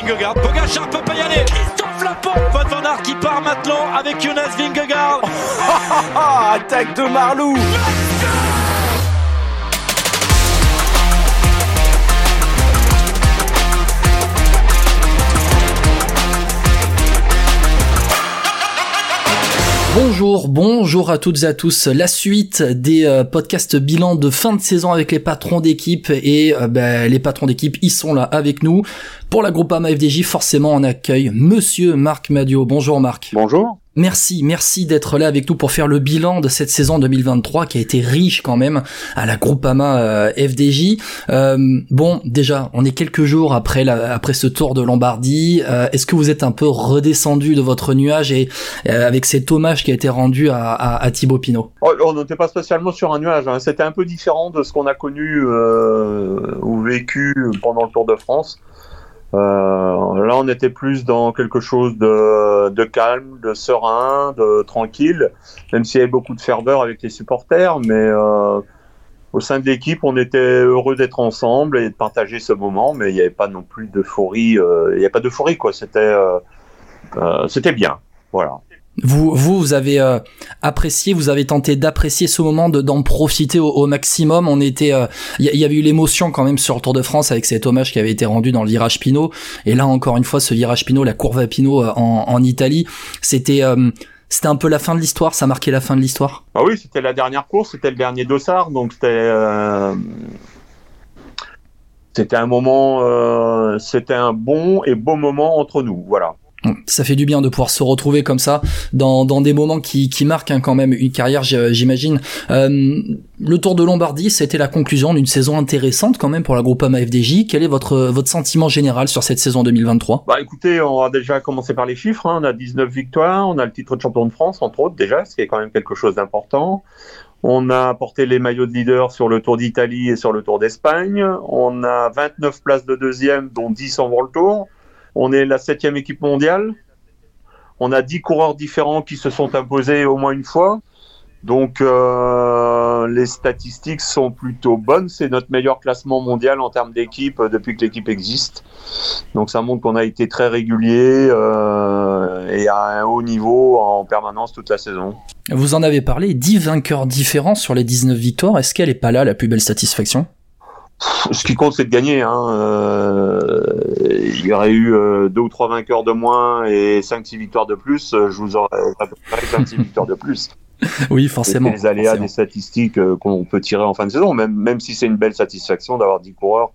Vingegaard. Pogacar peut pas y aller. Christophe Lapont. Van Van Aert qui part maintenant avec Jonas Vingegaard. Attaque de Marlou. Bonjour, bonjour à toutes et à tous. La suite des euh, podcasts bilan de fin de saison avec les patrons d'équipe et euh, ben, les patrons d'équipe, ils sont là avec nous. Pour la groupe AMA FDJ, forcément, on accueille Monsieur Marc Madio. Bonjour Marc. Bonjour. Merci, merci d'être là avec nous pour faire le bilan de cette saison 2023 qui a été riche quand même à la Groupama euh, FDJ. Euh, bon, déjà, on est quelques jours après après ce tour de Lombardie. Euh, Est-ce que vous êtes un peu redescendu de votre nuage et avec cet hommage qui a été rendu à, Thibaut Pinot? Oh, On n'était pas spécialement sur un nuage. Hein. C'était un peu différent de ce qu'on a connu ou vécu pendant le Tour de France. Euh, là, on était plus dans quelque chose de, de, calme, de serein, de tranquille, même s'il y avait beaucoup de ferveur avec les supporters, mais euh, au sein de l'équipe, on était heureux d'être ensemble et de partager ce moment, mais il n'y avait pas non plus d'euphorie. Euh, il n'y a pas d'euphorie, quoi. C'était, euh, euh, c'était bien, voilà. Vous, vous, vous avez euh, apprécié, vous avez tenté d'apprécier ce moment, d'en profiter au, au, maximum. On était, il euh, y, y, avait eu l'émotion quand même sur le Tour de France avec cet hommage qui avait été rendu dans le virage Pinot. Et là encore une fois, ce virage Pinot, la courbe à Pinot euh, en, en Italie, c'était c'était un peu la fin de l'histoire, ça marquait la fin de l'histoire. Ah oui, c'était la dernière course, c'était le dernier dossard, donc c'était euh, c'était un moment, euh, c'était un bon et beau moment entre nous, voilà. Ça fait du bien de pouvoir se retrouver comme ça dans, dans des moments qui, qui marquent hein, quand même une carrière, j'imagine. Euh, le Tour de Lombardie, c'était la conclusion d'une saison intéressante quand même pour la Groupama FDJ. Quel est votre, votre sentiment général sur cette saison 2023 Bah écoutez, on va déjà commencer par les chiffres. Hein. On a 19 victoires, on a le titre de champion de France entre autres déjà, ce qui est quand même quelque chose d'important. On a porté les maillots de leader sur le Tour d'Italie et sur le Tour d'Espagne. On a 29 places de deuxième, dont 10 en World Tour. On est la septième équipe mondiale. On a dix coureurs différents qui se sont imposés au moins une fois. Donc euh, les statistiques sont plutôt bonnes. C'est notre meilleur classement mondial en termes d'équipe depuis que l'équipe existe. Donc ça montre qu'on a été très régulier euh, et à un haut niveau en permanence toute la saison. Vous en avez parlé, 10 vainqueurs différents sur les 19 victoires. Est-ce qu'elle est pas là la plus belle satisfaction? Ce qui compte, c'est de gagner. Hein. Euh, il y aurait eu euh, deux ou trois vainqueurs de moins et cinq, six victoires de plus. Je vous aurais à peu près cinq, six victoires de plus. Oui, forcément. les aléas forcément. des statistiques euh, qu'on peut tirer en fin de saison, même, même si c'est une belle satisfaction d'avoir 10 coureurs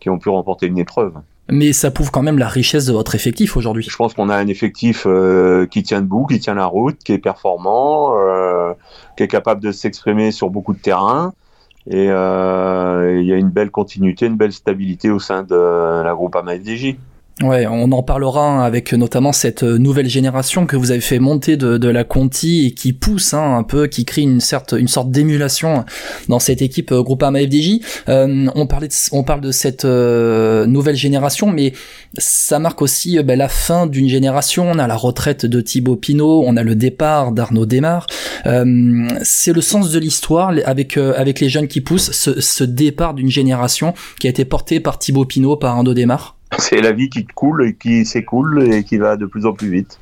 qui ont pu remporter une épreuve. Mais ça prouve quand même la richesse de votre effectif aujourd'hui. Je pense qu'on a un effectif euh, qui tient debout, qui tient la route, qui est performant, euh, qui est capable de s'exprimer sur beaucoup de terrains. Et euh, il y a une belle continuité, une belle stabilité au sein de la groupe AMAFDJ. Ouais, on en parlera avec notamment cette nouvelle génération que vous avez fait monter de, la Conti et qui pousse hein, un peu, qui crée une, sorte, une sorte d'émulation dans cette équipe euh, Groupama FDJ. Euh, on, parle de cette euh, nouvelle génération, mais ça marque aussi euh, ben, la fin d'une génération. On a la retraite de Thibaut Pinot, on a le départ d'Arnaud Desmar. Euh, c'est le sens de l'histoire avec, euh, avec les jeunes qui poussent, ce, départ d'une génération qui a été portée par Thibaut Pinot, par Arnaud Desmar. C'est la vie qui coule et qui s'écoule et qui va de plus en plus vite.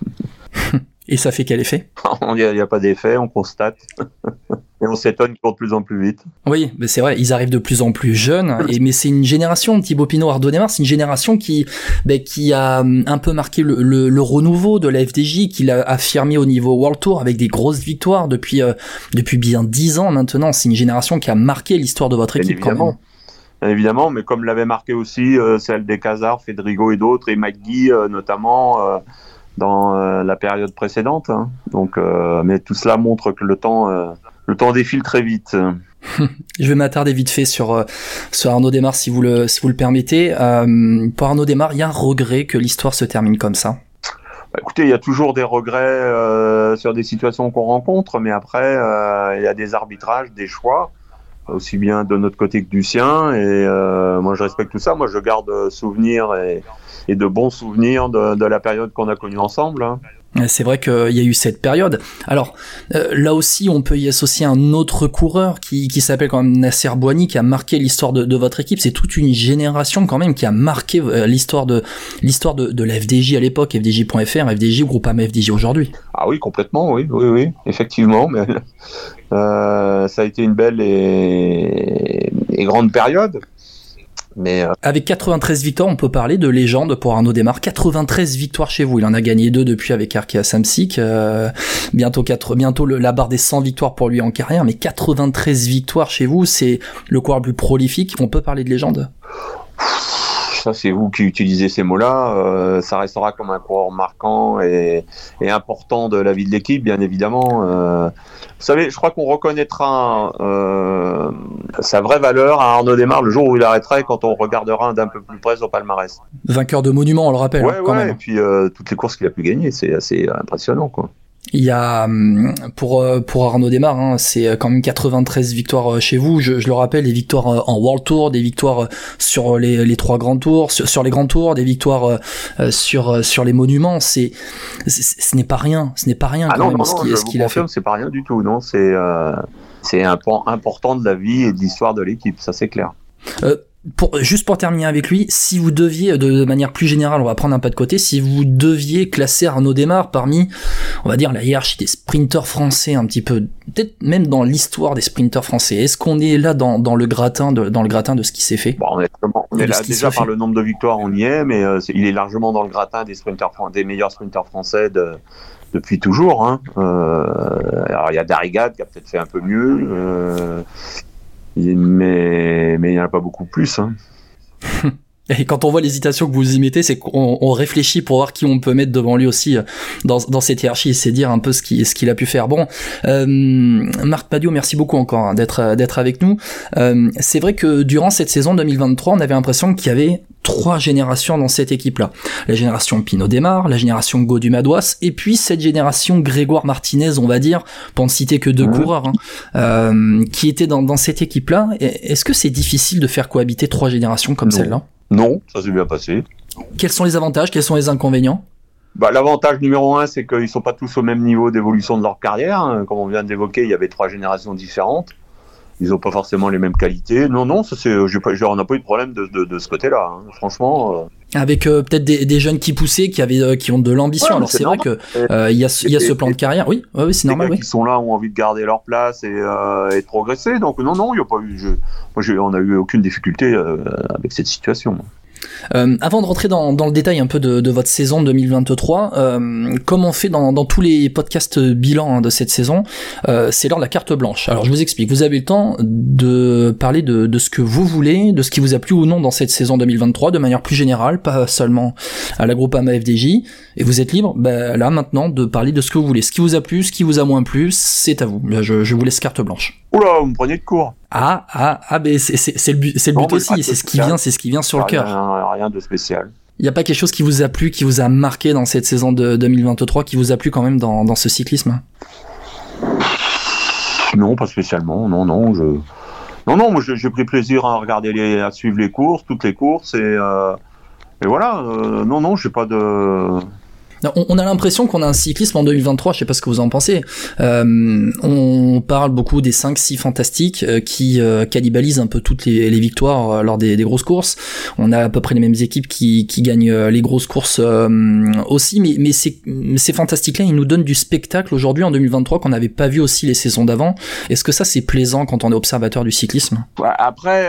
Et ça fait quel effet? Il n'y a, a, pas d'effet, on constate. et on s'étonne qu'ils vont de plus en plus vite. Oui, mais c'est vrai, ils arrivent de plus en plus jeunes. Et, mais c'est une génération, Thibaut Pinot, Arnaud Desmar, c'est une génération qui, ben, qui a un peu marqué le, le, le renouveau de la FDJ, qui l'a affirmé au niveau World Tour avec des grosses victoires depuis, euh, depuis bien dix ans maintenant. C'est une génération qui a marqué l'histoire de votre équipe quand même évidemment, mais comme l'avait marqué aussi euh, celle des Casar, Federico et d'autres, et McGee euh, notamment euh, dans la période précédente. Hein. Donc, mais tout cela montre que le temps, le temps défile très vite. Je vais m'attarder vite fait sur, sur Arnaud Desmar si vous le, si vous le permettez. pour Arnaud Desmar, il y a un regret que l'histoire se termine comme ça. Bah, écoutez, il y a toujours des regrets sur des situations qu'on rencontre, mais après, il y a des arbitrages, des choix aussi bien de notre côté que du sien. Et euh, moi, je respecte tout ça. Moi, je garde souvenirs et, de bons souvenirs de, de la période qu'on a connue ensemble. Hein. C'est vrai qu'il y a eu cette période. Alors euh, là aussi, on peut y associer un autre coureur qui, s'appelle quand même Nasser Boigny, qui a marqué l'histoire de, votre équipe. C'est toute une génération quand même qui a marqué euh, l'histoire de l'histoire de, à l'époque, FDJ.fr, FDJ Groupama FDJ aujourd'hui. Ah oui, complètement, oui, oui, oui, effectivement. Mais, euh, ça a été une belle et grande période. Mais euh... Avec 93 victoires, on peut parler de légende pour Arnaud Desmar. 93 victoires chez vous. Il en a gagné deux depuis avec Arkea Samsic. Euh, bientôt quatre, bientôt le, la barre des 100 victoires pour lui en carrière. Mais 93 victoires chez vous, c'est le coureur le plus prolifique. On peut parler de légende? Ça c'est vous qui utilisez ces mots-là, euh, ça restera comme un coureur marquant et, et, important de la vie de l'équipe, bien évidemment. Euh, vous savez, je crois qu'on reconnaîtra euh, sa vraie valeur à Arnaud Desmar le jour où il arrêterait, quand on regardera d'un peu plus près au palmarès. Vainqueur de monuments, on le rappelle. Ouais, hein, quand ouais, même. et puis euh, toutes les courses qu'il a pu gagner, c'est assez impressionnant, quoi. Il y a hum, pour euh, pour Arnaud Desmar, hein, c'est quand même 93 victoires euh, chez vous. Je, je, le rappelle, des victoires euh, en World Tour, des victoires sur les, les trois grands tours, sur, sur, les grands tours, des victoires sur sur les monuments. C'est ce n'est pas rien, ce n'est pas rien ah quand non, même non, ce qu'il ce qu a fait. C'est pas rien du tout, non. C'est euh, c'est un point important de la vie et de l'histoire de l'équipe, ça c'est clair. Euh, pour, juste pour terminer avec lui, si vous deviez, de, de, manière plus générale, on va prendre un pas de côté, si vous deviez classer Arnaud Desmar parmi, on va dire, la hiérarchie des sprinteurs français un petit peu, peut-être même dans l'histoire des sprinteurs français, est-ce qu'on est là dans, dans, le gratin de, dans le gratin de ce qui s'est fait? Bon, Honnêtement, on est là déjà par le nombre de victoires, on y est, mais euh, est, il est largement dans le gratin des sprinteurs, des meilleurs sprinteurs français de, depuis toujours. Hein. Euh, alors il y a Darigade qui a peut-être fait un peu mieux. Euh, mais mais il n'y en a pas beaucoup plus. Hein. Et quand on voit l'hésitation que vous y mettez, c'est qu'on on réfléchit pour voir qui on peut mettre devant lui aussi dans, dans cette hiérarchie, c'est dire un peu ce qu'il ce qu'il a pu faire. Bon, euh, Marc Padio, merci beaucoup encore hein, d'être d'être avec nous. Euh, c'est vrai que durant cette saison 2023, on avait l'impression qu'il y avait trois générations dans cette équipe-là. La génération Pinot Desmar, la génération Godu Madouas, et puis cette génération Grégoire Martinez, on va dire, pour ne citer que deux mmh. coureurs, hein, euh, qui étaient dans, dans cette équipe-là. Est-ce que c'est difficile de faire cohabiter trois générations comme celle-là? Non, ça s'est bien passé. Quels sont les avantages, quels sont les inconvénients? Bah, L'avantage numéro un, c'est qu'ils sont pas tous au même niveau d'évolution de leur carrière. Comme on vient d'évoquer, il y avait trois générations différentes ils n'ont pas forcément les mêmes qualités. Non, non, ça c'est, on n'a pas eu de problème de, de, de ce côté-là. Hein. Franchement. Euh... Avec euh, peut-être des, des, jeunes qui poussaient, qui avaient, euh, qui ont de l'ambition. Ouais, Alors c'est vrai que euh, il y a, y a ce plan de carrière. Oui, ouais, oui, c'est normal. Les oui. qui sont là ont envie de garder leur place et, et de progresser. Donc non, non, il n'y a pas eu. Je, moi, on a eu aucune difficulté avec cette situation. Euh, avant de rentrer dans, dans, le détail un peu de, de votre saison 2023, euh, comme on fait dans, dans tous les podcasts bilan hein, de cette saison, euh, c'est l'heure de la carte blanche. Alors je vous explique, vous avez le temps de parler de, de, ce que vous voulez, de ce qui vous a plu ou non dans cette saison 2023, de manière plus générale, pas seulement à la groupe AMA FDJ, et vous êtes libre, ben, là maintenant, de parler de ce que vous voulez. Ce qui vous a plu, ce qui vous a moins plu, c'est à vous. Je, je vous laisse carte blanche. Oula, vous me prenez de court. Ah, ah, ah, ben c'est le but, c'est le but aussi, c'est ce qui vient, c'est ce qui vient sur le cœur. Rien, rien de spécial. Il n'y a pas quelque chose qui vous a plu, qui vous a marqué dans cette saison de 2023, qui vous a plu quand même dans, dans ce cyclisme? Non, pas spécialement. Non, non, je. Non, non, moi j'ai pris plaisir à regarder les, à suivre les courses, toutes les courses, et, euh, et voilà. Euh, non, non, j'ai pas de. On a l'impression qu'on a un cyclisme en 2023, je sais pas ce que vous en pensez. Euh, on parle beaucoup des 5-6 fantastiques euh, qui euh, cannibalisent un peu toutes les, victoires lors des, grosses courses. On a à peu près les mêmes équipes qui, gagnent les grosses courses aussi, mais, ces fantastiques-là, ils nous donnent du spectacle aujourd'hui en 2023 qu'on n'avait pas vu aussi les saisons d'avant. Est-ce que ça c'est plaisant quand on est observateur du cyclisme? Après,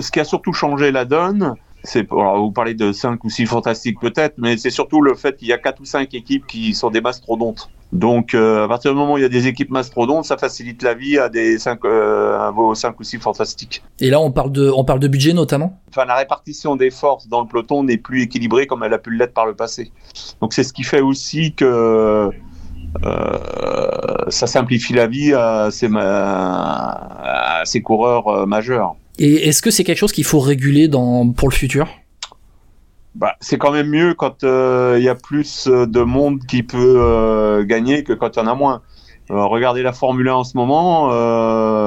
ce qui a surtout changé la donne, c'est alors vous parlez de 5 ou 6 fantastiques peut-être, mais c'est surtout le fait qu'il y a 4 ou 5 équipes qui sont des mastrodontes. Donc euh, à partir du moment où il y a des équipes mastrodontes, ça facilite la vie à des 5 euh, à vos 5 ou 6 fantastiques. Et là on parle de on parle de budget notamment? Enfin la répartition des forces dans le peloton n'est plus équilibrée comme elle a pu l'être par le passé. Donc c'est ce qui fait aussi que euh, ça simplifie la vie à ces, à ces coureurs majeurs. Et est-ce que c'est quelque chose qu'il faut réguler pour le futur? Bah, c'est quand même mieux quand il euh, y a plus de monde qui peut euh, gagner que quand il y en a moins. Euh, regardez la Formule 1 en ce moment.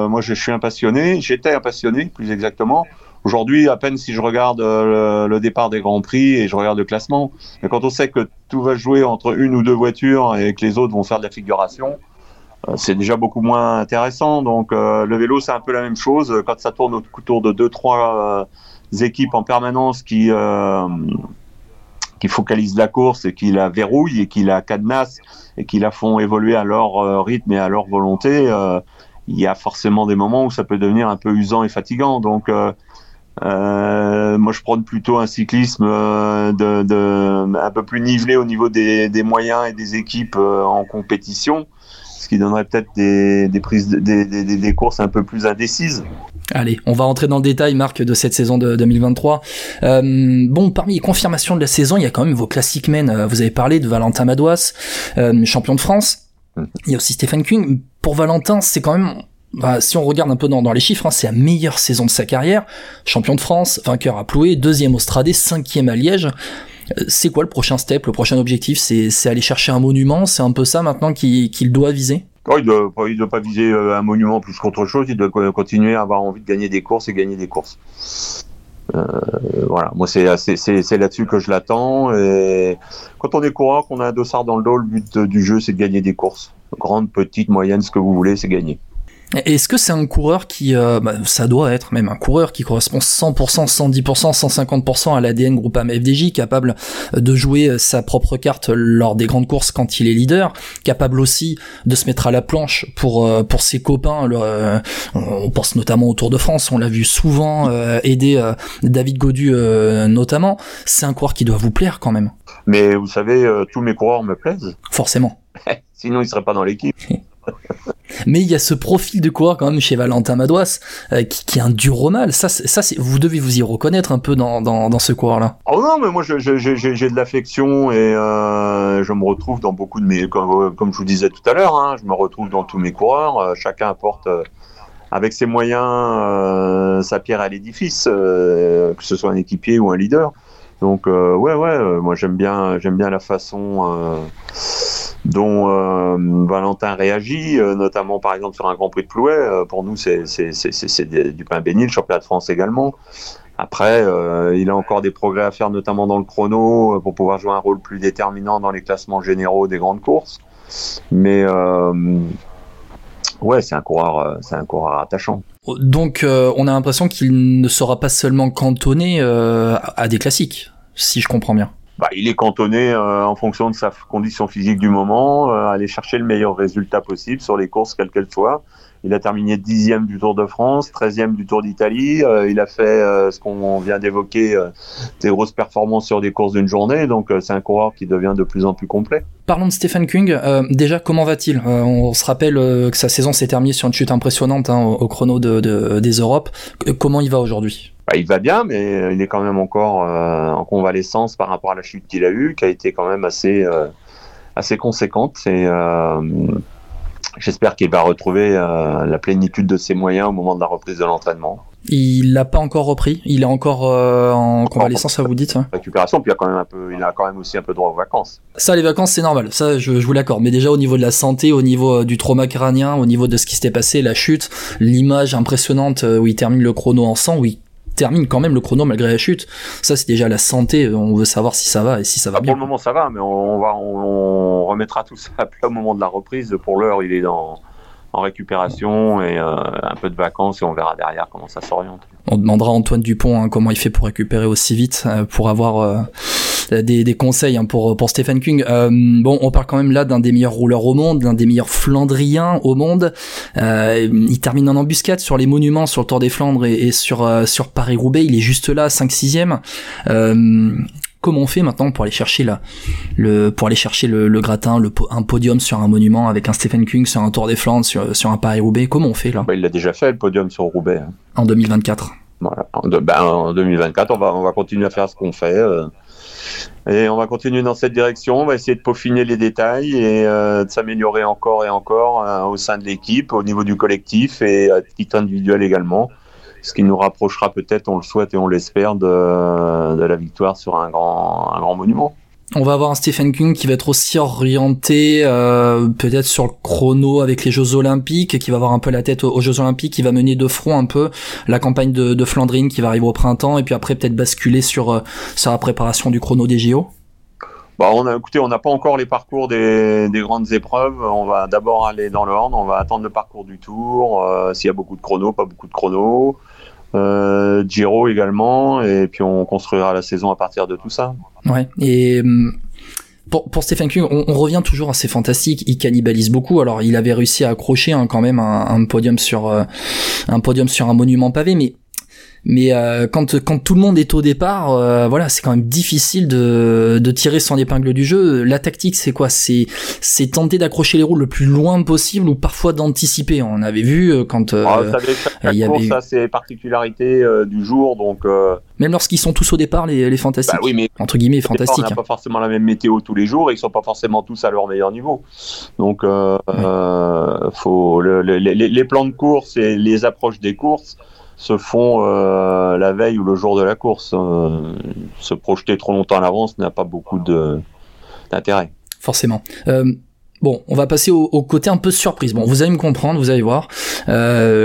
moi, je, suis un passionné. J'étais un passionné, plus exactement. Aujourd'hui, à peine si je regarde le, le, départ des grands prix et je regarde le classement, mais quand on sait que tout va jouer entre une ou deux voitures et que les autres vont faire de la figuration, c'est déjà beaucoup moins intéressant. Donc le vélo, c'est un peu la même chose. Quand ça tourne autour de deux, trois équipes en permanence qui qui focalisent la course et qui la verrouillent et qui la cadenassent et qui la font évoluer à leur euh, rythme et à leur volonté, euh, il y a forcément des moments où ça peut devenir un peu usant et fatigant. Donc, euh, euh moi, je prône plutôt un cyclisme de, un peu plus nivelé au niveau des moyens et des équipes en compétition, ce qui donnerait peut-être des, des, prises, des, des, des courses un peu plus indécises. Allez, on va rentrer dans le détail, Marc, de cette saison de 2023. Euh, bon, parmi les confirmations de la saison, il y a quand même vos classiques men. Euh, vous avez parlé de Valentin Madouas, euh, champion de France. Il y a aussi Stephen King. Pour Valentin, c'est quand même bah, si on regarde un peu dans, dans les chiffres, hein, c'est la meilleure saison de sa carrière. Champion de France, vainqueur à Ploué, deuxième au Stradé, cinquième à Liège. C'est quoi le prochain step, le prochain objectif? C'est aller chercher un monument? C'est un peu ça maintenant qu'il doit viser? Oh, il ne doit, doit, pas viser euh, un monument plus qu'autre chose. Il doit continuer à avoir envie de gagner des courses et gagner des courses. Euh, voilà, moi c'est là-dessus que je l'attends. Quand on est coureur, qu'on a un dossard dans le dos, le but du jeu c'est de gagner des courses. Grande, petite, moyenne, ce que vous voulez, c'est gagner. Est-ce que c'est un coureur qui, euh, bah, ça doit être même un coureur qui correspond 100%, 110%, 150% à l'ADN groupe FDJ, capable de jouer sa propre carte lors des grandes courses quand il est leader, capable aussi de se mettre à la planche pour euh, pour ses copains. Euh, on pense notamment au Tour de France, on l'a vu souvent aider David Godu notamment. C'est un coureur qui doit vous plaire quand même. Mais vous savez, tous mes coureurs me plaisent. Forcément. Sinon, il serait pas dans l'équipe. Mais il y a ce profil de coureur quand même chez Valentin Madouas euh, qui, est un dur au mal. Ça, ça vous devez vous y reconnaître un peu dans, dans, ce coureur-là. Oh non, mais moi j'ai de l'affection et euh, je me retrouve dans beaucoup de mes, comme, je vous disais tout à l'heure, hein, je me retrouve dans tous mes coureurs. Euh, chacun apporte avec ses moyens sa pierre à l'édifice, que ce soit un équipier ou un leader. Donc ouais, ouais, moi j'aime bien, j'aime bien la façon dont euh, Valentin réagit, euh, notamment par exemple sur un Grand Prix de Plouet. Euh, pour nous, c'est du pain béni, le championnat de France également. Après, il a encore des progrès à faire, notamment dans le chrono, pour pouvoir jouer un rôle plus déterminant dans les classements généraux des grandes courses. Mais ouais, c'est un coureur, c'est un coureur attachant. Donc, on a l'impression qu'il ne sera pas seulement cantonné à des classiques, si je comprends bien bah, il est cantonné euh, en fonction de sa condition physique du moment, euh, aller chercher le meilleur résultat possible sur les courses, quelles qu'elles soient. Il a terminé dixième du Tour de France, treizième du Tour d'Italie. Euh, il a fait ce qu'on vient d'évoquer, des grosses performances sur des courses d'une journée. Donc c'est un coureur qui devient de plus en plus complet. Parlons de Stephen King. déjà, comment va-t-il? On se rappelle que sa saison s'est terminée sur une chute impressionnante hein, au, chrono de, de, des Europes. comment il va aujourd'hui? Bah, il va bien, mais euh, il est quand même encore euh, en convalescence par rapport à la chute qu'il a eue, qui a été quand même assez, euh, assez conséquente. Et j'espère qu'il va retrouver la plénitude de ses moyens au moment de la reprise de l'entraînement. Il l'a pas encore repris. Il est encore en convalescence, ça vous dites hein Récupération, puis il a quand même un peu, il a quand même aussi un peu droit aux vacances. Ça, les vacances, c'est normal. Ça, je, je vous l'accorde. Mais déjà au niveau de la santé, au niveau du trauma crânien, au niveau de ce qui s'était passé, la chute, l'image impressionnante où il termine le chrono en sang, où il termine quand même le chrono malgré la chute. Ça, c'est déjà la santé. On veut savoir si ça va et si ça va ah, bien. Pour le moment, ça va, mais on, va, on, remettra tout ça au moment de la reprise. Pour l'heure, il est dans, en récupération et euh, un peu de vacances et on verra derrière comment ça s'oriente. On demandera à Antoine Dupont hein, comment il fait pour récupérer aussi vite, euh, pour avoir euh, des, des, conseils hein, pour pour Stephen King. Euh, bon, on parle quand même là d'un des meilleurs rouleurs au monde, d'un des meilleurs Flandriens au monde. il termine en embuscade sur les monuments, sur le Tour des Flandres et, et sur sur Paris Roubaix. Il est juste là, 5 6 e comment on fait maintenant pour aller chercher la, le, pour aller chercher le, gratin, le, un podium sur un monument avec un Stephen King sur un Tour des Flandres, sur, sur un Paris-Roubaix? Comment on fait là? Bah, Il l'a déjà fait le podium sur Roubaix. Hein. En 2024. Voilà. En, ben, en 2024, on va, on va continuer à faire ce qu'on fait. Euh, et on va continuer dans cette direction. On va essayer de peaufiner les détails et euh, de s'améliorer encore et encore euh, au sein de l'équipe, au niveau du collectif et à titre individuel également ce qui nous rapprochera peut-être, on le souhaite et on l'espère, de, la victoire sur un grand monument. On va avoir un Stephen King qui va être aussi orienté euh, peut-être sur le chrono avec les Jeux Olympiques, qui va avoir un peu la tête aux, Jeux Olympiques, qui va mener de front un peu la campagne de, Flandrine qui va arriver au printemps, et puis après peut-être basculer sur, euh, sur la préparation du chrono des JO. Bah, on a, écoutez, on n'a pas encore les parcours des, des, grandes épreuves. On va d'abord aller dans le on va attendre le parcours du Tour, euh, s'il y a beaucoup de chrono, pas beaucoup de chrono. Euh, Giro également, et puis on construira la saison à partir de tout ça. Ouais, et hum, pour, pour Stephen King, on, revient toujours à ses fantastiques. Il cannibalise beaucoup. Alors, il avait réussi à accrocher hein, quand même un, un podium sur euh, un podium sur un monument pavé, mais mais euh, quand quand tout le monde est au départ, euh, voilà, c'est quand même difficile de, de tirer son épingle du jeu. La tactique, c'est quoi? C'est c'est tenter d'accrocher les roues le plus loin possible ou parfois d'anticiper. On avait vu euh, quand ah, il y avait ça c'est particularités du jour, donc même lorsqu'ils sont tous au départ les, les fantastiques. Bah oui, mais entre guillemets fantastiques. On n'a pas forcément la même météo tous les jours et ils sont pas forcément tous à leur meilleur niveau. Donc faut les, les plans de course et les approches des courses se font euh, la veille ou le jour de la course. Euh, se projeter trop longtemps à l'avance n'a pas beaucoup d'intérêt. Forcément. Euh, bon, on va passer au, côté un peu surprise. Bon, vous allez me comprendre, vous allez voir.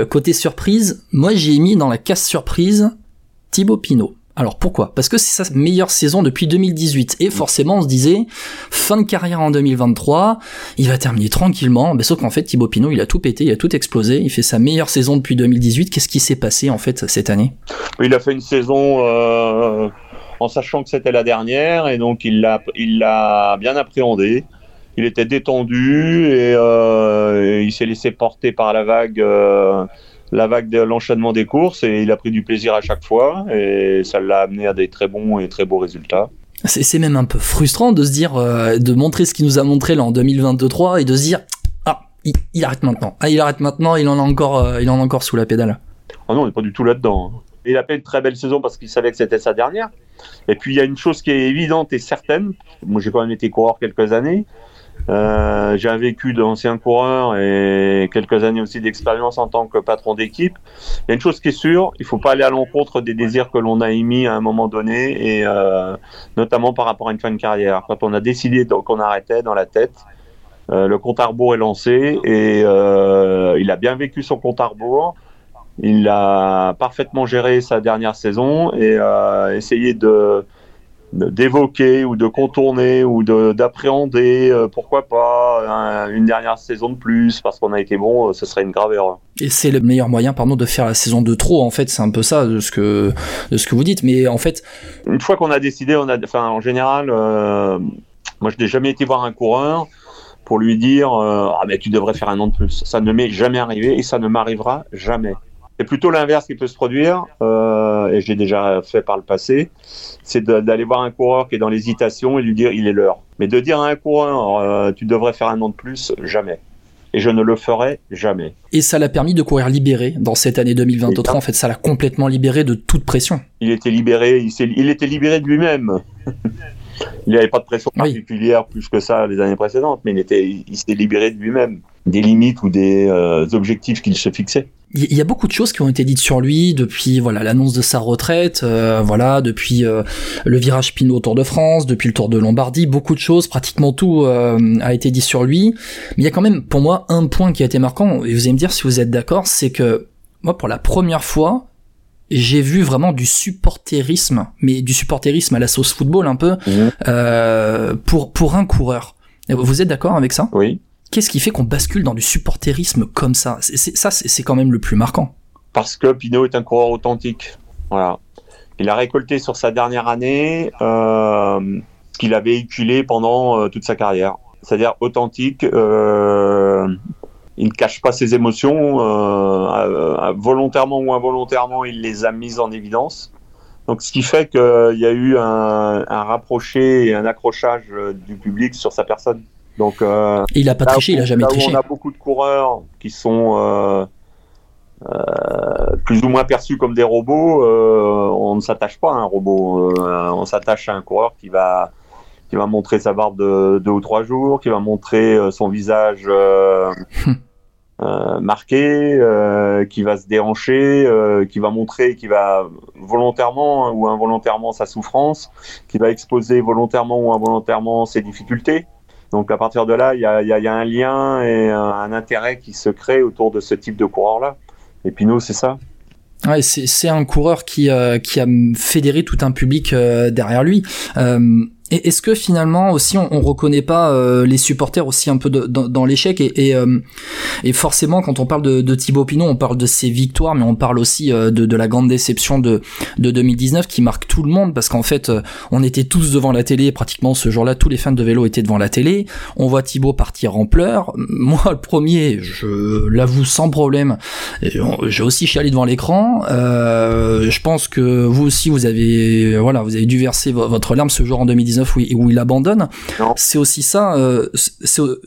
côté surprise, moi j'ai mis dans la casse surprise Thibaut Pinot. Alors pourquoi? Parce que c'est sa meilleure saison depuis 2018 et forcément on se disait fin de carrière en 2023, il va terminer tranquillement, mais sauf qu'en fait Thibaut Pinot il a tout pété, il a tout explosé, il fait sa meilleure saison depuis 2018. Qu'est-ce qui s'est passé en fait cette année? Il a fait une saison euh, en sachant que c'était la dernière et donc il l'a bien appréhendé. Il était détendu et, euh, il s'est laissé porter par la vague. Euh, la vague de l'enchaînement des courses et il a pris du plaisir à chaque fois et ça l'a amené à des très bons et très beaux résultats. C'est même un peu frustrant de se dire, euh, de montrer ce qu'il nous a montré là en 2023 et de se dire, ah, il, arrête maintenant. Ah, il arrête maintenant, il en a encore, euh, il en a encore sous la pédale. Ah non, on n'est pas du tout là-dedans. Hein. Il a fait une très belle saison parce qu'il savait que c'était sa dernière. Et puis il y a une chose qui est évidente et certaine. Moi j'ai quand même été coureur quelques années. Euh, j'ai un vécu d'ancien coureur et quelques années aussi d'expérience en tant que patron d'équipe. Il y a une chose qui est sûre, il faut pas aller à l'encontre des désirs que l'on a émis à un moment donné, et euh, notamment par rapport à une fin de carrière. Quand on a décidé qu'on arrêtait dans la tête, euh, le compte à rebours est lancé et euh, il a bien vécu son compte à rebours. Il a parfaitement géré sa dernière saison et euh, essayé de d'évoquer ou de contourner ou d'appréhender, euh, pourquoi pas, une dernière saison de plus, parce qu'on a été bon, euh, ce serait une grave erreur. Et c'est le meilleur moyen, pardon, de faire la saison de trop, en fait, c'est un peu ça de ce que, de ce que vous dites, mais en fait... Une fois qu'on a décidé, on a, enfin, en général, euh, moi je n'ai jamais été voir un coureur pour lui dire, ah mais tu devrais faire un an de plus. Ça ne m'est jamais arrivé et ça ne m'arrivera jamais. C'est plutôt l'inverse qui peut se produire, euh, et j'ai déjà fait par le passé, c'est d'aller voir un coureur qui est dans l'hésitation et lui dire il est l'heure. Mais de dire à un coureur euh, tu devrais faire un an de plus, jamais. Et je ne le ferai jamais. Et ça l'a permis de courir libéré dans cette année 2023. En fait, ça l'a complètement libéré de toute pression. Il était libéré, il, il était libéré de lui-même. il n'y avait pas de pression particulière plus que ça les années précédentes, mais il, était, il s'est libéré de lui-même, des limites ou des euh, objectifs qu'il se fixait il y a beaucoup de choses qui ont été dites sur lui depuis voilà l'annonce de sa retraite, euh, voilà depuis euh, le virage Pinot au Tour de France, depuis le Tour de Lombardie, beaucoup de choses, pratiquement tout euh, a été dit sur lui. Mais il y a quand même pour moi un point qui a été marquant et vous allez me dire si vous êtes d'accord, c'est que moi pour la première fois j'ai vu vraiment du supporterisme, mais du supporterisme à la sauce football un peu mmh. pour pour un coureur. Vous êtes d'accord avec ça? Oui. Qu'est-ce qui fait qu'on bascule dans du supporterisme comme ça? Ça, c'est quand même le plus marquant. Parce que Pinot est un coureur authentique. Voilà. Il a récolté sur sa dernière année euh, ce qu'il a véhiculé pendant euh, toute sa carrière. C'est-à-dire authentique. Euh, il ne cache pas ses émotions. volontairement ou involontairement, il les a mises en évidence. Donc, ce qui fait qu'il y a eu un, un et un accrochage du public sur sa personne. Donc, euh, il a pas triché, il a jamais triché. on a beaucoup de coureurs qui sont euh, euh, plus ou moins perçus comme des robots. on ne s'attache pas à un robot. on s'attache à un coureur qui va qui va montrer sa barbe de deux ou trois jours, qui va montrer son visage euh, marqué, qui va se déhancher, qui va montrer, qui va volontairement ou involontairement sa souffrance, qui va exposer volontairement ou involontairement ses difficultés. Donc à partir de là, il y a, y a, un lien et un, intérêt qui se crée autour de ce type de coureur-là. Et Pinot, c'est ça? Ouais, c'est un coureur qui, qui a fédéré tout un public derrière lui. Et est-ce que finalement aussi on, on reconnaît pas euh, les supporters aussi un peu dans, l'échec euh, et, forcément quand on parle de, Thibaut Pinot on parle de ses victoires mais on parle aussi euh, de, la grande déception de, de 2019 qui marque tout le monde parce qu'en fait on était tous devant la télé pratiquement ce jour-là. Tous les fans de vélo étaient devant la télé. On voit Thibaut partir en pleurs. Moi le premier je l'avoue sans problème j'ai aussi chialé devant l'écran je pense que vous aussi vous avez voilà vous avez dû verser votre larme ce jour en 2019 où il, abandonne. C'est aussi ça. Euh,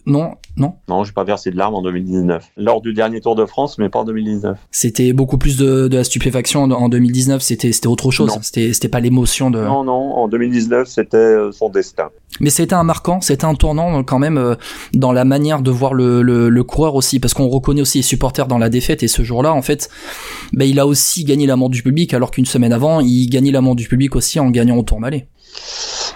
non, non? Non, j'ai pas versé de larmes en 2019. Lors du dernier Tour de France, mais pas en 2019. C'était beaucoup plus de, la stupéfaction en 2019. C'était c'était autre chose. C'était c'était pas l'émotion de. Non, non. En 2019, c'était euh, son destin. Mais c'était un marquant, c'était un tournant quand même euh, dans la manière de voir le, le, coureur aussi, parce qu'on reconnaît aussi les supporters dans la défaite. Et ce jour-là, en fait, ben, il a aussi gagné l'amour du public, alors qu'une semaine avant, il gagnait l'amour du public aussi en gagnant au Tour Malais.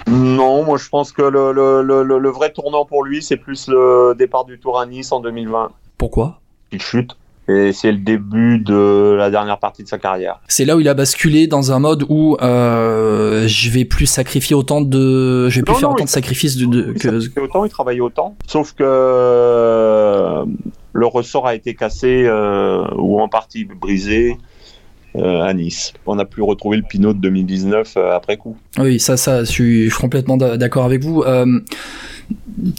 Non, moi je pense que le, le, le, vrai tournant pour lui, c'est plus le départ du Tour à Nice en 2020. Pourquoi? Il chute. Et c'est le début de la dernière partie de sa carrière. C'est là où il a basculé dans un mode où euh, je vais plus sacrifier autant de, je vais plus faire autant de sacrifices de, de que... autant, il travaillait autant. Sauf que euh, le ressort a été cassé euh, ou en partie brisé euh, à Nice. On n'a plus retrouvé le Pinot de 2019 euh, après coup. Oui, ça, ça, je suis, complètement d'accord avec vous. Euh,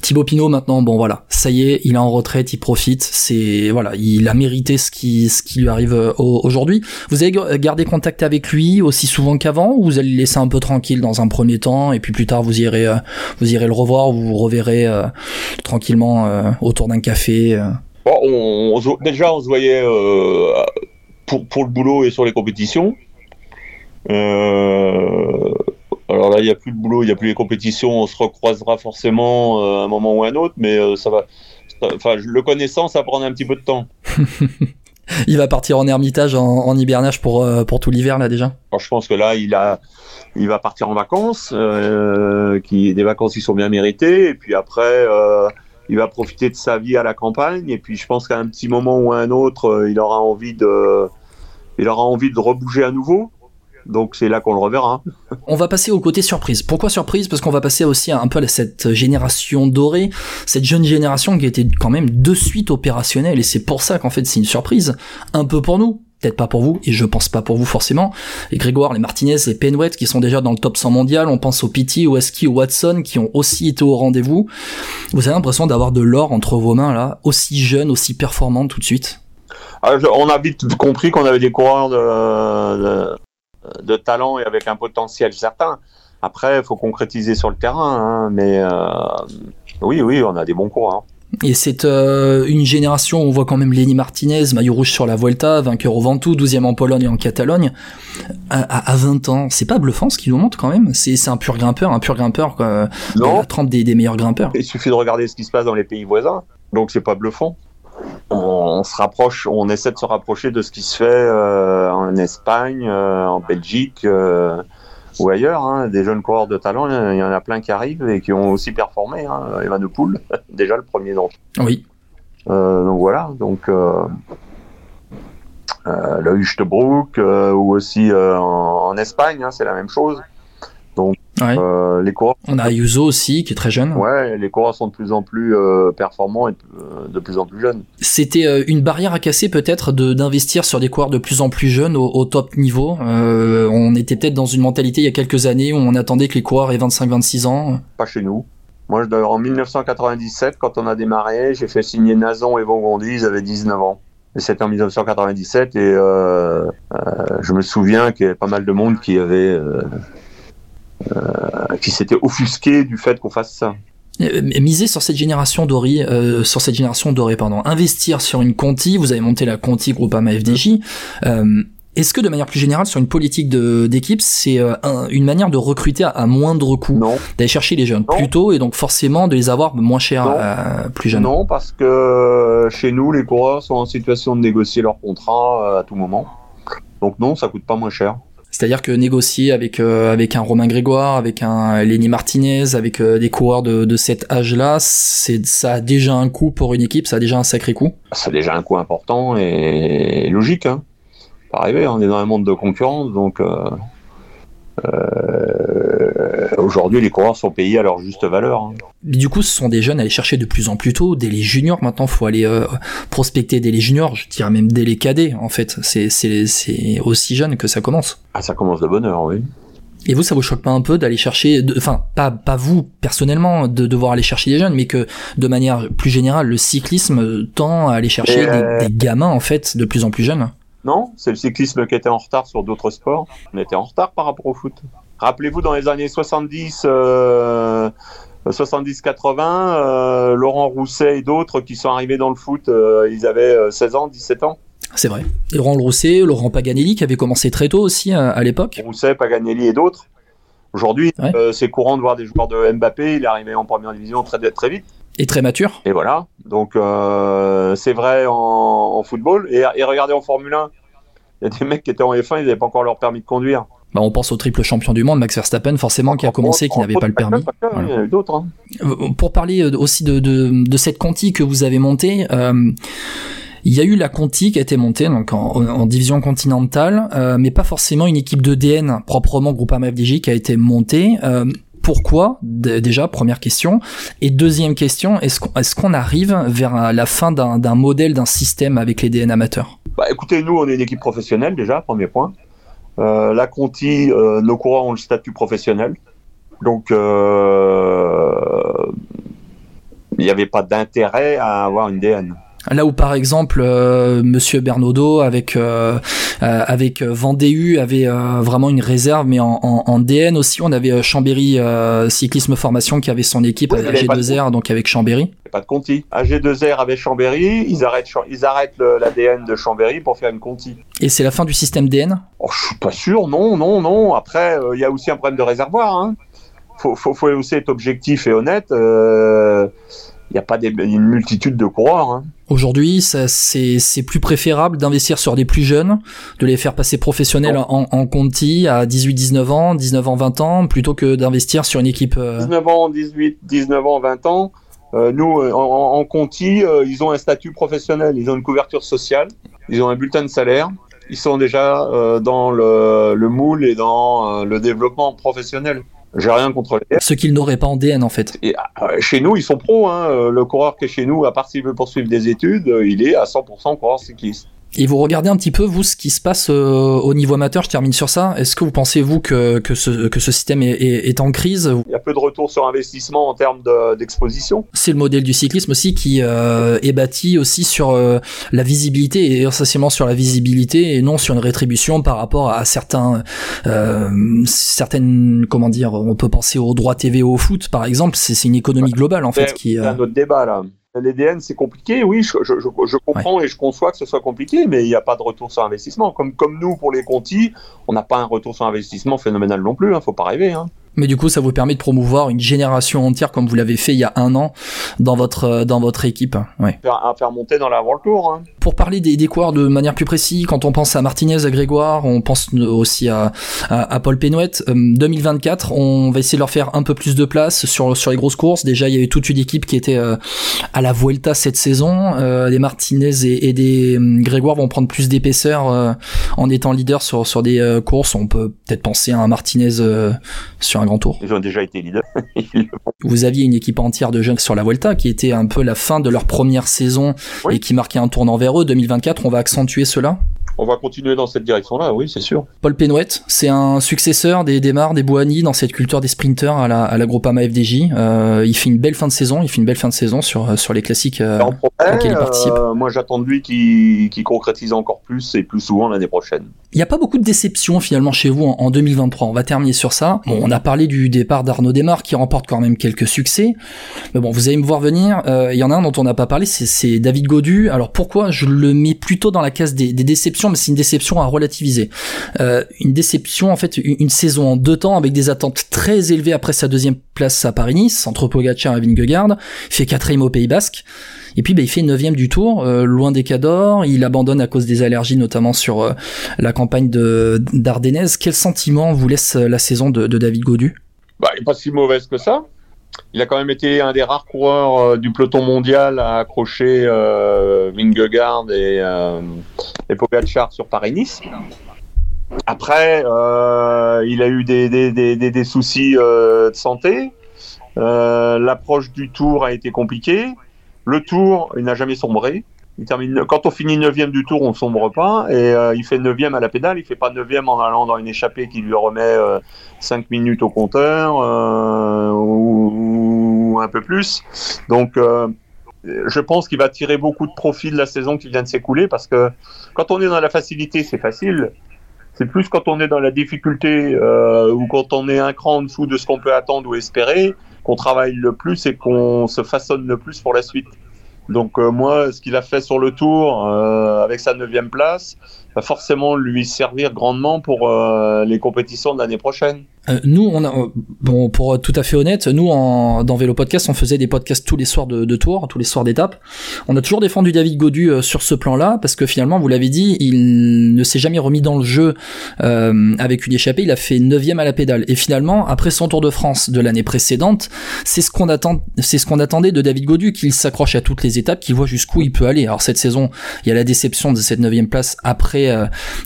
Thibaut Pinot maintenant, bon voilà, ça y est, il est en retraite, il profite, c'est voilà, il a mérité ce qui ce qui lui arrive aujourd'hui. Vous avez gardé contact avec lui aussi souvent qu'avant ou vous allez le laisser un peu tranquille dans un premier temps et puis plus tard vous irez vous irez le revoir, vous vous reverrez tranquillement autour d'un café. Bon, déjà on se voyait pour, pour le boulot et sur les compétitions. Euh, alors là, il n'y a plus de boulot, il n'y a plus les compétitions, on se recroisera forcément euh, à un moment ou à un autre, mais euh, ça va. Enfin, le connaissant, ça va prendre un petit peu de temps. il va partir en ermitage, en, en hibernage pour, pour tout l'hiver, là, déjà alors, Je pense que là, il, a, il va partir en vacances, qui, des vacances qui sont bien méritées, et puis après il va profiter de sa vie à la campagne et puis je pense qu'à un petit moment ou à un autre, il aura envie de, il aura envie de rebouger à nouveau. Donc c'est là qu'on le reverra. On va passer au côté surprise. Pourquoi surprise? Parce qu'on va passer aussi un peu à cette génération dorée, cette jeune génération qui était quand même de suite opérationnelle et c'est pour ça qu'en fait c'est une surprise, un peu pour nous, peut-être pas pour vous, et je pense pas pour vous forcément. Les Grégoire, les Martinez, les Penwet qui sont déjà dans le top 100 mondial, on pense aux Pitti, aux Aski, aux Watson qui ont aussi été au rendez-vous. Vous avez l'impression d'avoir de l'or entre vos mains là, aussi jeune, aussi performant tout de suite on a vite compris qu'on avait des coureurs de, de, talent et avec un potentiel certain. Après, il faut concrétiser sur le terrain, hein, mais euh, oui, oui, on a des bons coureurs. Et c'est euh, une génération où on voit quand même Lenny Martinez, maillot rouge sur la Vuelta, vainqueur au Ventoux, 12e en Pologne et en Catalogne. À, à, 20 ans, c'est pas bluffant ce qu'il nous montre quand même. C'est un pur grimpeur, un pur grimpeur, quoi. Non. La trempe des, des meilleurs grimpeurs. Il suffit de regarder ce qui se passe dans les pays voisins. Donc c'est pas bluffant on, se rapproche, on essaie de se rapprocher de ce qui se fait euh, en Espagne, euh, en Belgique euh, ou ailleurs. Hein. Des jeunes coureurs de talent, il y en a plein qui arrivent et qui ont aussi performé. Hein. Evan Poul, déjà le premier d'entre Oui. donc voilà, donc le Huchtebroek ou aussi en, Espagne, hein, c'est la même chose. Euh, les coureurs. On a Ayuso aussi qui est très jeune. Ouais, les coureurs sont de plus en plus euh, performants et euh, de plus en plus jeunes. C'était une barrière à casser peut-être de d'investir sur des coureurs de plus en plus jeunes au, top niveau. on était peut-être dans une mentalité il y a quelques années où on attendait que les coureurs aient 25-26 ans. Pas chez nous. Moi, en 1997, quand on a démarré, j'ai fait signer Nazon et Bongondi, ils avaient 19 ans. Et c'était en 1997 et je me souviens qu'il y avait pas mal de monde qui avait euh, qui s'était offusqué du fait qu'on fasse ça. Euh, miser sur cette génération dorée, euh, sur cette génération dorée, pardon, investir sur une Conti, vous avez monté la Conti Groupama FDJ. Euh, Est-ce que de manière plus générale, sur une politique d'équipe, c'est euh, une manière de recruter à, moindre coût, d'aller chercher les jeunes plus tôt et donc forcément de les avoir moins cher euh, plus jeunes Non, parce que chez nous, les coureurs sont en situation de négocier leur contrat à tout moment. Donc non, ça coûte pas moins cher. C'est-à-dire que négocier avec euh, avec un Romain Grégoire, avec un Lenny Martinez, avec euh, des coureurs de, cet âge-là, ça a déjà un coût pour une équipe, ça a déjà un sacré coût. Ça a déjà un coût important et logique. Hein. Pas arriver, on est dans un monde de concurrence, donc euh, aujourd'hui, les coureurs sont payés à leur juste valeur. Hein. Du coup, ce sont des jeunes à aller chercher de plus en plus tôt, dès les juniors. Maintenant, faut aller euh, prospecter dès les juniors. Je dirais même dès les cadets. En fait, c'est aussi jeune que ça commence. Ah, ça commence de bonne heure, oui. Et vous, ça vous choque pas un peu d'aller chercher, enfin pas pas vous personnellement de devoir aller chercher des jeunes, mais que de manière plus générale, le cyclisme tend à aller chercher des, des, gamins en fait de plus en plus jeunes? Non, c'est le cyclisme qui était en retard sur d'autres sports. On était en retard par rapport au foot. Rappelez-vous, dans les années 70, 70-80, euh, euh, Laurent Rousset et d'autres qui sont arrivés dans le foot, euh, ils avaient 16 ans, 17 ans. C'est vrai. Et Laurent Rousset, Laurent Paganelli qui avait commencé très tôt aussi à, l'époque. Rousset, Paganelli et d'autres. Aujourd'hui, c'est courant de voir des joueurs de Mbappé, il est arrivé en première division très, très vite. Et très mature. Et voilà. Donc c'est vrai en, football. Et, et regardez en Formule 1, il y a des mecs qui étaient en F1, ils n'avaient pas encore leur permis de conduire. Bah, on pense au triple champion du monde, Max Verstappen, forcément, qui a commencé, qui n'avait pas le permis. Il y a eu d'autres. Hein. Euh, pour parler euh, aussi de, de, de, cette Conti que vous avez montée, euh, il y a eu la Conti qui a été montée donc en, en division continentale, euh, mais pas forcément une équipe de DN proprement Groupama FDJ qui a été montée. Euh, pourquoi déjà première question et deuxième question est-ce qu'on arrive vers la fin d'un modèle d'un système avec les DN amateurs? Bah, écoutez nous on est une équipe professionnelle déjà premier point euh, la Conti, euh, nos coureurs ont le statut professionnel. Donc, euh, il n'y avait pas d'intérêt à avoir une DN. Là où par exemple euh, Monsieur Bernaudot avec euh, euh avec Vendéu avait vraiment une réserve, mais en, en, en, DN aussi on avait Chambéry cyclisme formation qui avait son équipe oui, AG2R donc avec Chambéry. Pas de Conti. AG2R avec Chambéry, ils arrêtent ils arrêtent l'ADN de Chambéry pour faire une Conti. Et c'est la fin du système DN oh, Je suis pas sûr, non, non, non. Après il y a aussi un problème de réservoir. Hein. Faut, faut, faut aussi être objectif et honnête. Il n'y a pas des, une multitude de coureurs. Hein. Aujourd'hui, c'est plus préférable d'investir sur des plus jeunes, de les faire passer professionnels en, en, Conti à 18-19 ans, 19 ans, 20 ans, plutôt que d'investir sur une équipe. 19 euh, ans, 18, 19 ans, 20 ans. Euh, nous, euh, en, en Conti, euh, ils ont un statut professionnel, ils ont une couverture sociale, ils ont un bulletin de salaire, ils sont déjà dans le, le, moule et dans le développement professionnel. J'ai rien contre les. Ce qu'ils n'auraient pas en DN en fait. Et, euh, chez nous, ils sont pros. Hein. Le coureur qui est chez nous, à part s'il veut poursuivre des études, il est à 100% coureur cycliste. Et vous regardez un petit peu, vous, ce qui se passe euh, au niveau amateur, je termine sur ça. Est-ce que vous pensez, vous, que, que, ce, que ce système est, est, est, en crise Il y a peu de retour sur investissement en termes d'exposition. C'est le modèle du cyclisme aussi qui euh, est bâti aussi sur euh, la visibilité et essentiellement sur la visibilité et non sur une rétribution par rapport à certains, euh, certaines, comment dire, on peut penser aux droits TV au foot, par exemple. C'est une économie globale, en fait. qui, C'est un autre débat, là. L'EDN, c'est compliqué, oui, je, je, je comprends et je conçois que ce soit compliqué, mais il n'y a pas de retour sur investissement. Comme, comme nous, pour les Conti, on n'a pas un retour sur investissement phénoménal non plus, hein, faut pas rêver. Hein. Mais du coup, ça vous permet de promouvoir une génération entière comme vous l'avez fait il y a un an dans votre euh, dans votre équipe. Ouais. À faire monter dans la World Tour. Hein. Pour parler des, des coureurs de manière plus précise, quand on pense à Martinez, à Grégoire, on pense aussi à, à, à Paul Pénouette. 2024, on va essayer de leur faire un peu plus de place sur sur les grosses courses. Déjà, il y avait toute une équipe qui était euh, à la Vuelta cette saison. Euh, les Martinez et, et des Grégoire vont prendre plus d'épaisseur euh, en étant leader sur sur des euh, courses. On peut peut-être penser à un Martinez sur un grand tour. Ils ont déjà été leaders. Vous aviez une équipe entière de jeunes sur la Vuelta qui était un peu la fin de leur première saison oui. et qui marquait un tournant vers eux. 2024, on va accentuer cela on va continuer dans cette direction-là, oui, c'est sûr. Paul Pénouette, c'est un successeur des Desmar, des Boigny dans cette culture des sprinters à la, à la Groupama FDJ. Euh, il fait une belle fin de saison, il fait une belle fin de saison sur, sur les classiques euh, auxquels il participe. Euh, moi, j'attends de lui qu'il qu concrétise encore plus et plus souvent l'année prochaine. Il n'y a pas beaucoup de déceptions finalement chez vous en, 2023. On va terminer sur ça. Bon, on a parlé du départ d'Arnaud Desmar qui remporte quand même quelques succès. Mais bon, vous allez me voir venir. Euh, il y en a un dont on n'a pas parlé, c'est David Godu. Alors pourquoi je le mets plutôt dans la case des, déceptions, mais c'est une déception à relativiser. Euh, une déception en fait, une, saison en deux temps avec des attentes très élevées après sa deuxième place à Paris-Nice entre Pogacar et Vingegaard. Fait quatrième au Pays Basque. Et puis bah, il fait neuvième du tour, euh, loin des Cadors. Il abandonne à cause des allergies, notamment sur euh, la campagne de. Quel sentiment vous laisse euh, la saison de, David Godu? Bah, n'est pas si mauvaise que ça. Il a quand même été un des rares coureurs du peloton mondial à accrocher Vingegaard et, et Pogacar sur Paris-Nice. Après, il a eu des, des soucis de santé. L'approche du tour a été compliquée. Le tour, il n'a jamais sombré. Il termine, quand on finit 9 du tour, on sombre pas. Et euh, il fait 9 à la pédale. Il fait pas 9 en allant dans une échappée qui lui remet 5 euh, minutes au compteur euh, ou, un peu plus. Donc, je pense qu'il va tirer beaucoup de profit de la saison qui vient de s'écouler parce que quand on est dans la facilité, c'est facile. C'est plus quand on est dans la difficulté ou quand on est un cran en dessous de ce qu'on peut attendre ou espérer qu'on travaille le plus et qu'on se façonne le plus pour la suite. Donc euh, moi, ce qu'il a fait sur le tour euh, avec sa neuvième place va forcément lui servir grandement pour euh, les compétitions de l'année prochaine. Euh, nous, on a, euh, bon, pour être tout à fait honnête, nous, en, dans Vélo Podcast, on faisait des podcasts tous les soirs de, de tour, tous les soirs d'étape. On a toujours défendu David Godu euh, sur ce plan-là, parce que finalement, vous l'avez dit, il ne s'est jamais remis dans le jeu euh, avec une échappée. Il a fait 9 à la pédale. Et finalement, après son Tour de France de l'année précédente, c'est ce qu'on attend, c'est ce qu'on attendait de David Godu, qu'il s'accroche à toutes les étapes, qu'il voit jusqu'où il peut aller. Alors cette saison, il y a la déception de cette 9 place après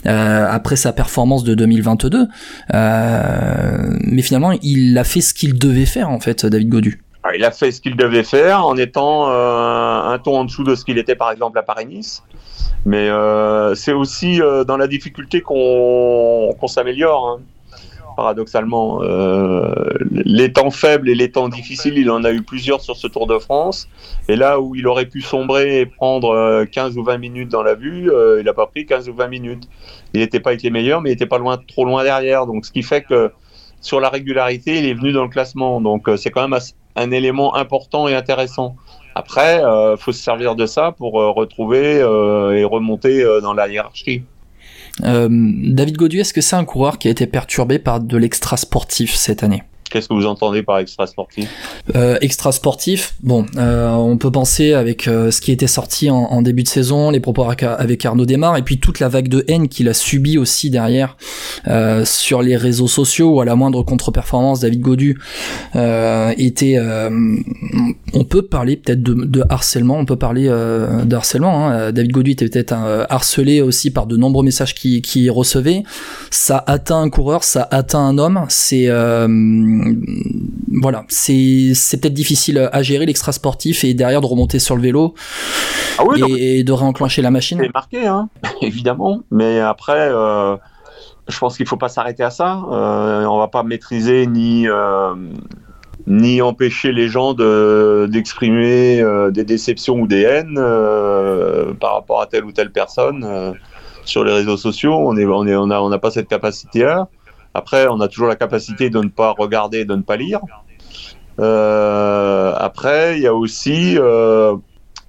après sa performance de 2022. Euh, mais finalement, il a fait ce qu'il devait faire en fait, David Godu. Ah, il a fait ce qu'il devait faire en étant euh, un ton en dessous de ce qu'il était par exemple à Paris-Nice. Mais euh, c'est aussi euh, dans la difficulté qu'on s'améliore. Hein. Paradoxalement, les temps faibles et les temps difficiles, il en a eu plusieurs sur ce Tour de France. Et là où il aurait pu sombrer et prendre 15 ou 20 minutes dans la vue, il n'a pas pris 15 ou 20 minutes. Il n'était pas avec les meilleurs, mais il n'était pas loin, trop loin derrière. Donc, ce qui fait que sur la régularité, il est venu dans le classement. Donc euh, c'est quand même un élément important et intéressant. Après, il euh, faut se servir de ça pour euh, retrouver et remonter dans la hiérarchie. David Godu, est-ce que c'est un coureur qui a été perturbé par de l'extra sportif cette année? Qu'est-ce que vous entendez par extra sportif euh, Extra sportif, bon, euh, on peut penser avec euh, ce qui était sorti en, début de saison, les propos avec Arnaud Desmar, et puis toute la vague de haine qu'il a subi aussi derrière euh, sur les réseaux sociaux, ou à la moindre contre-performance, David Godu euh, était... on peut parler peut-être de, harcèlement, on peut parler de harcèlement. Hein. David Godu était peut-être harcelé aussi par de nombreux messages qu'il qui recevait. Ça atteint un coureur, ça atteint un homme, c'est voilà, c'est c'est peut-être difficile à gérer l'extra sportif et derrière de remonter sur le vélo ah et, de réenclencher la machine. C'est marqué, hein, évidemment, mais après. Euh, je pense qu'il faut pas s'arrêter à ça. Euh, on va pas maîtriser ni euh, ni empêcher les gens de d'exprimer des déceptions ou des haines par rapport à telle ou telle personne sur les réseaux sociaux. On est on est on a on n'a pas cette capacité là. Après, on a toujours la capacité de ne pas regarder, de ne pas lire. Euh, après, il y a aussi, euh,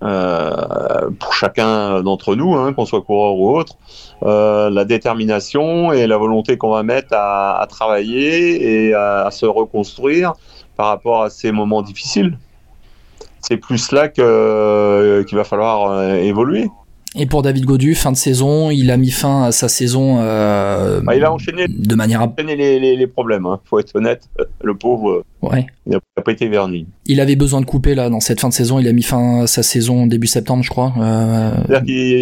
euh, pour chacun d'entre nous, hein, qu'on soit coureur ou autre, la détermination et la volonté qu'on va mettre à, travailler et à, se reconstruire par rapport à ces moments difficiles. C'est plus là qu'il va falloir évoluer. Et pour David Godu, fin de saison, il a mis fin à sa saison. Euh, bah, il a enchaîné de manière à... enchaîné les, les, les problèmes. Hein. Faut être honnête, le pauvre. Ouais. Il n'a pas été verni. Il avait besoin de couper là dans cette fin de saison. Il a mis fin à sa saison début septembre, je crois. Euh...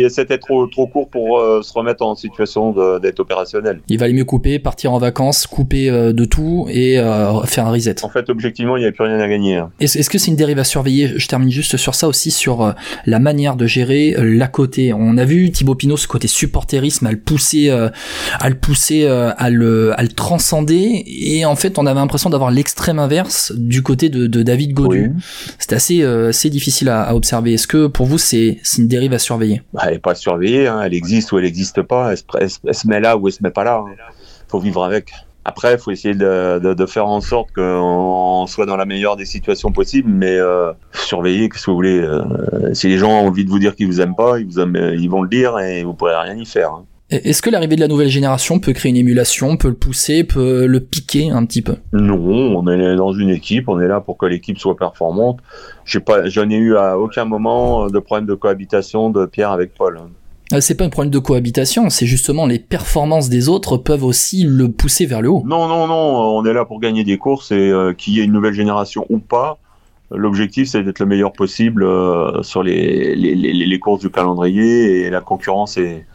C'était trop trop court pour euh, se remettre en situation d'être opérationnel. Il valait mieux couper, partir en vacances, couper euh, de tout et euh, faire un reset. En fait, objectivement, il n'y avait plus rien à gagner. Hein. Est-ce que c'est une dérive à surveiller? Je termine juste sur ça aussi sur la manière de gérer la côté. On a vu Thibaut Pinot ce côté supporterisme à le pousser, à le pousser, à le à le transcender et en fait, on avait l'impression d'avoir l'extrême inverse du côté de, de David Godu. C'était assez, assez difficile à, observer. Est-ce que pour vous, c'est une dérive à surveiller? Bah, Elle n'est pas surveillée, hein. elle existe ou elle n'existe pas. Elle se, met là ou elle se met pas là. Il faut vivre avec. Après, il faut essayer de, de, faire en sorte qu'on soit dans la meilleure des situations possibles, mais euh, surveiller, qu'est-ce que vous voulez. Euh, si les gens ont envie de vous dire qu'ils vous aiment pas, ils, vous aiment, ils vont le dire et vous pourrez rien y faire. Hein. Est-ce que l'arrivée de la nouvelle génération peut créer une émulation, peut le pousser, peut le piquer un petit peu? Non, on est dans une équipe, on est là pour que l'équipe soit performante. Je pas, j'en ai eu à aucun moment de problème de cohabitation de Pierre avec Paul. Euh, c'est pas un problème de cohabitation, c'est justement les performances des autres peuvent aussi le pousser vers le haut. Non, non, non, on est là pour gagner des courses et euh, qu'il y ait une nouvelle génération ou pas. L'objectif, c'est d'être le meilleur possible euh, sur les, les, les, courses du calendrier et la concurrence est,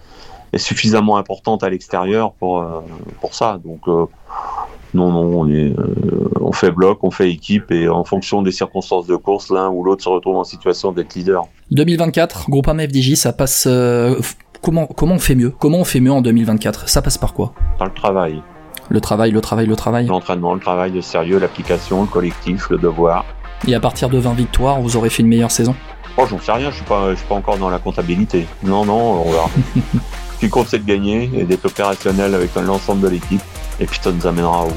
est suffisamment importante à l'extérieur pour, pour ça. Donc, non, non, on, est, on fait bloc, on fait équipe et en fonction des circonstances de course, l'un ou l'autre se retrouve en situation d'être leader. 2024, Groupama FDJ, ça passe. Euh, comment, comment on fait mieux? Comment on fait mieux en 2024 Ça passe par quoi? Par le travail. Le travail, le travail, le travail? L'entraînement, le travail, le sérieux, l'application, le collectif, le devoir. Et à partir de 20 victoires, vous aurez fait une meilleure saison? Oh, j'en sais rien, je suis pas, je suis pas encore dans la comptabilité. Non, non, on verra. Ce qui compte, c'est de gagner et d'être opérationnel avec l'ensemble de l'équipe. Et puis ça nous amènera où?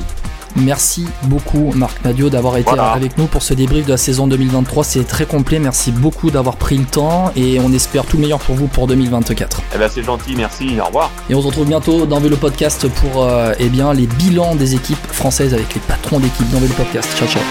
Merci beaucoup Marc Nadio d'avoir été avec nous pour ce débrief de la saison 2023. C'est très complet. Merci beaucoup d'avoir pris le temps et on espère tout le meilleur pour vous pour 2024. Eh ben c'est gentil, merci. Au revoir. Et on se retrouve bientôt dans Vélo Podcast pour euh, eh bien les bilans des équipes françaises avec les patrons d'équipe dans Vélo Podcast. Ciao ciao.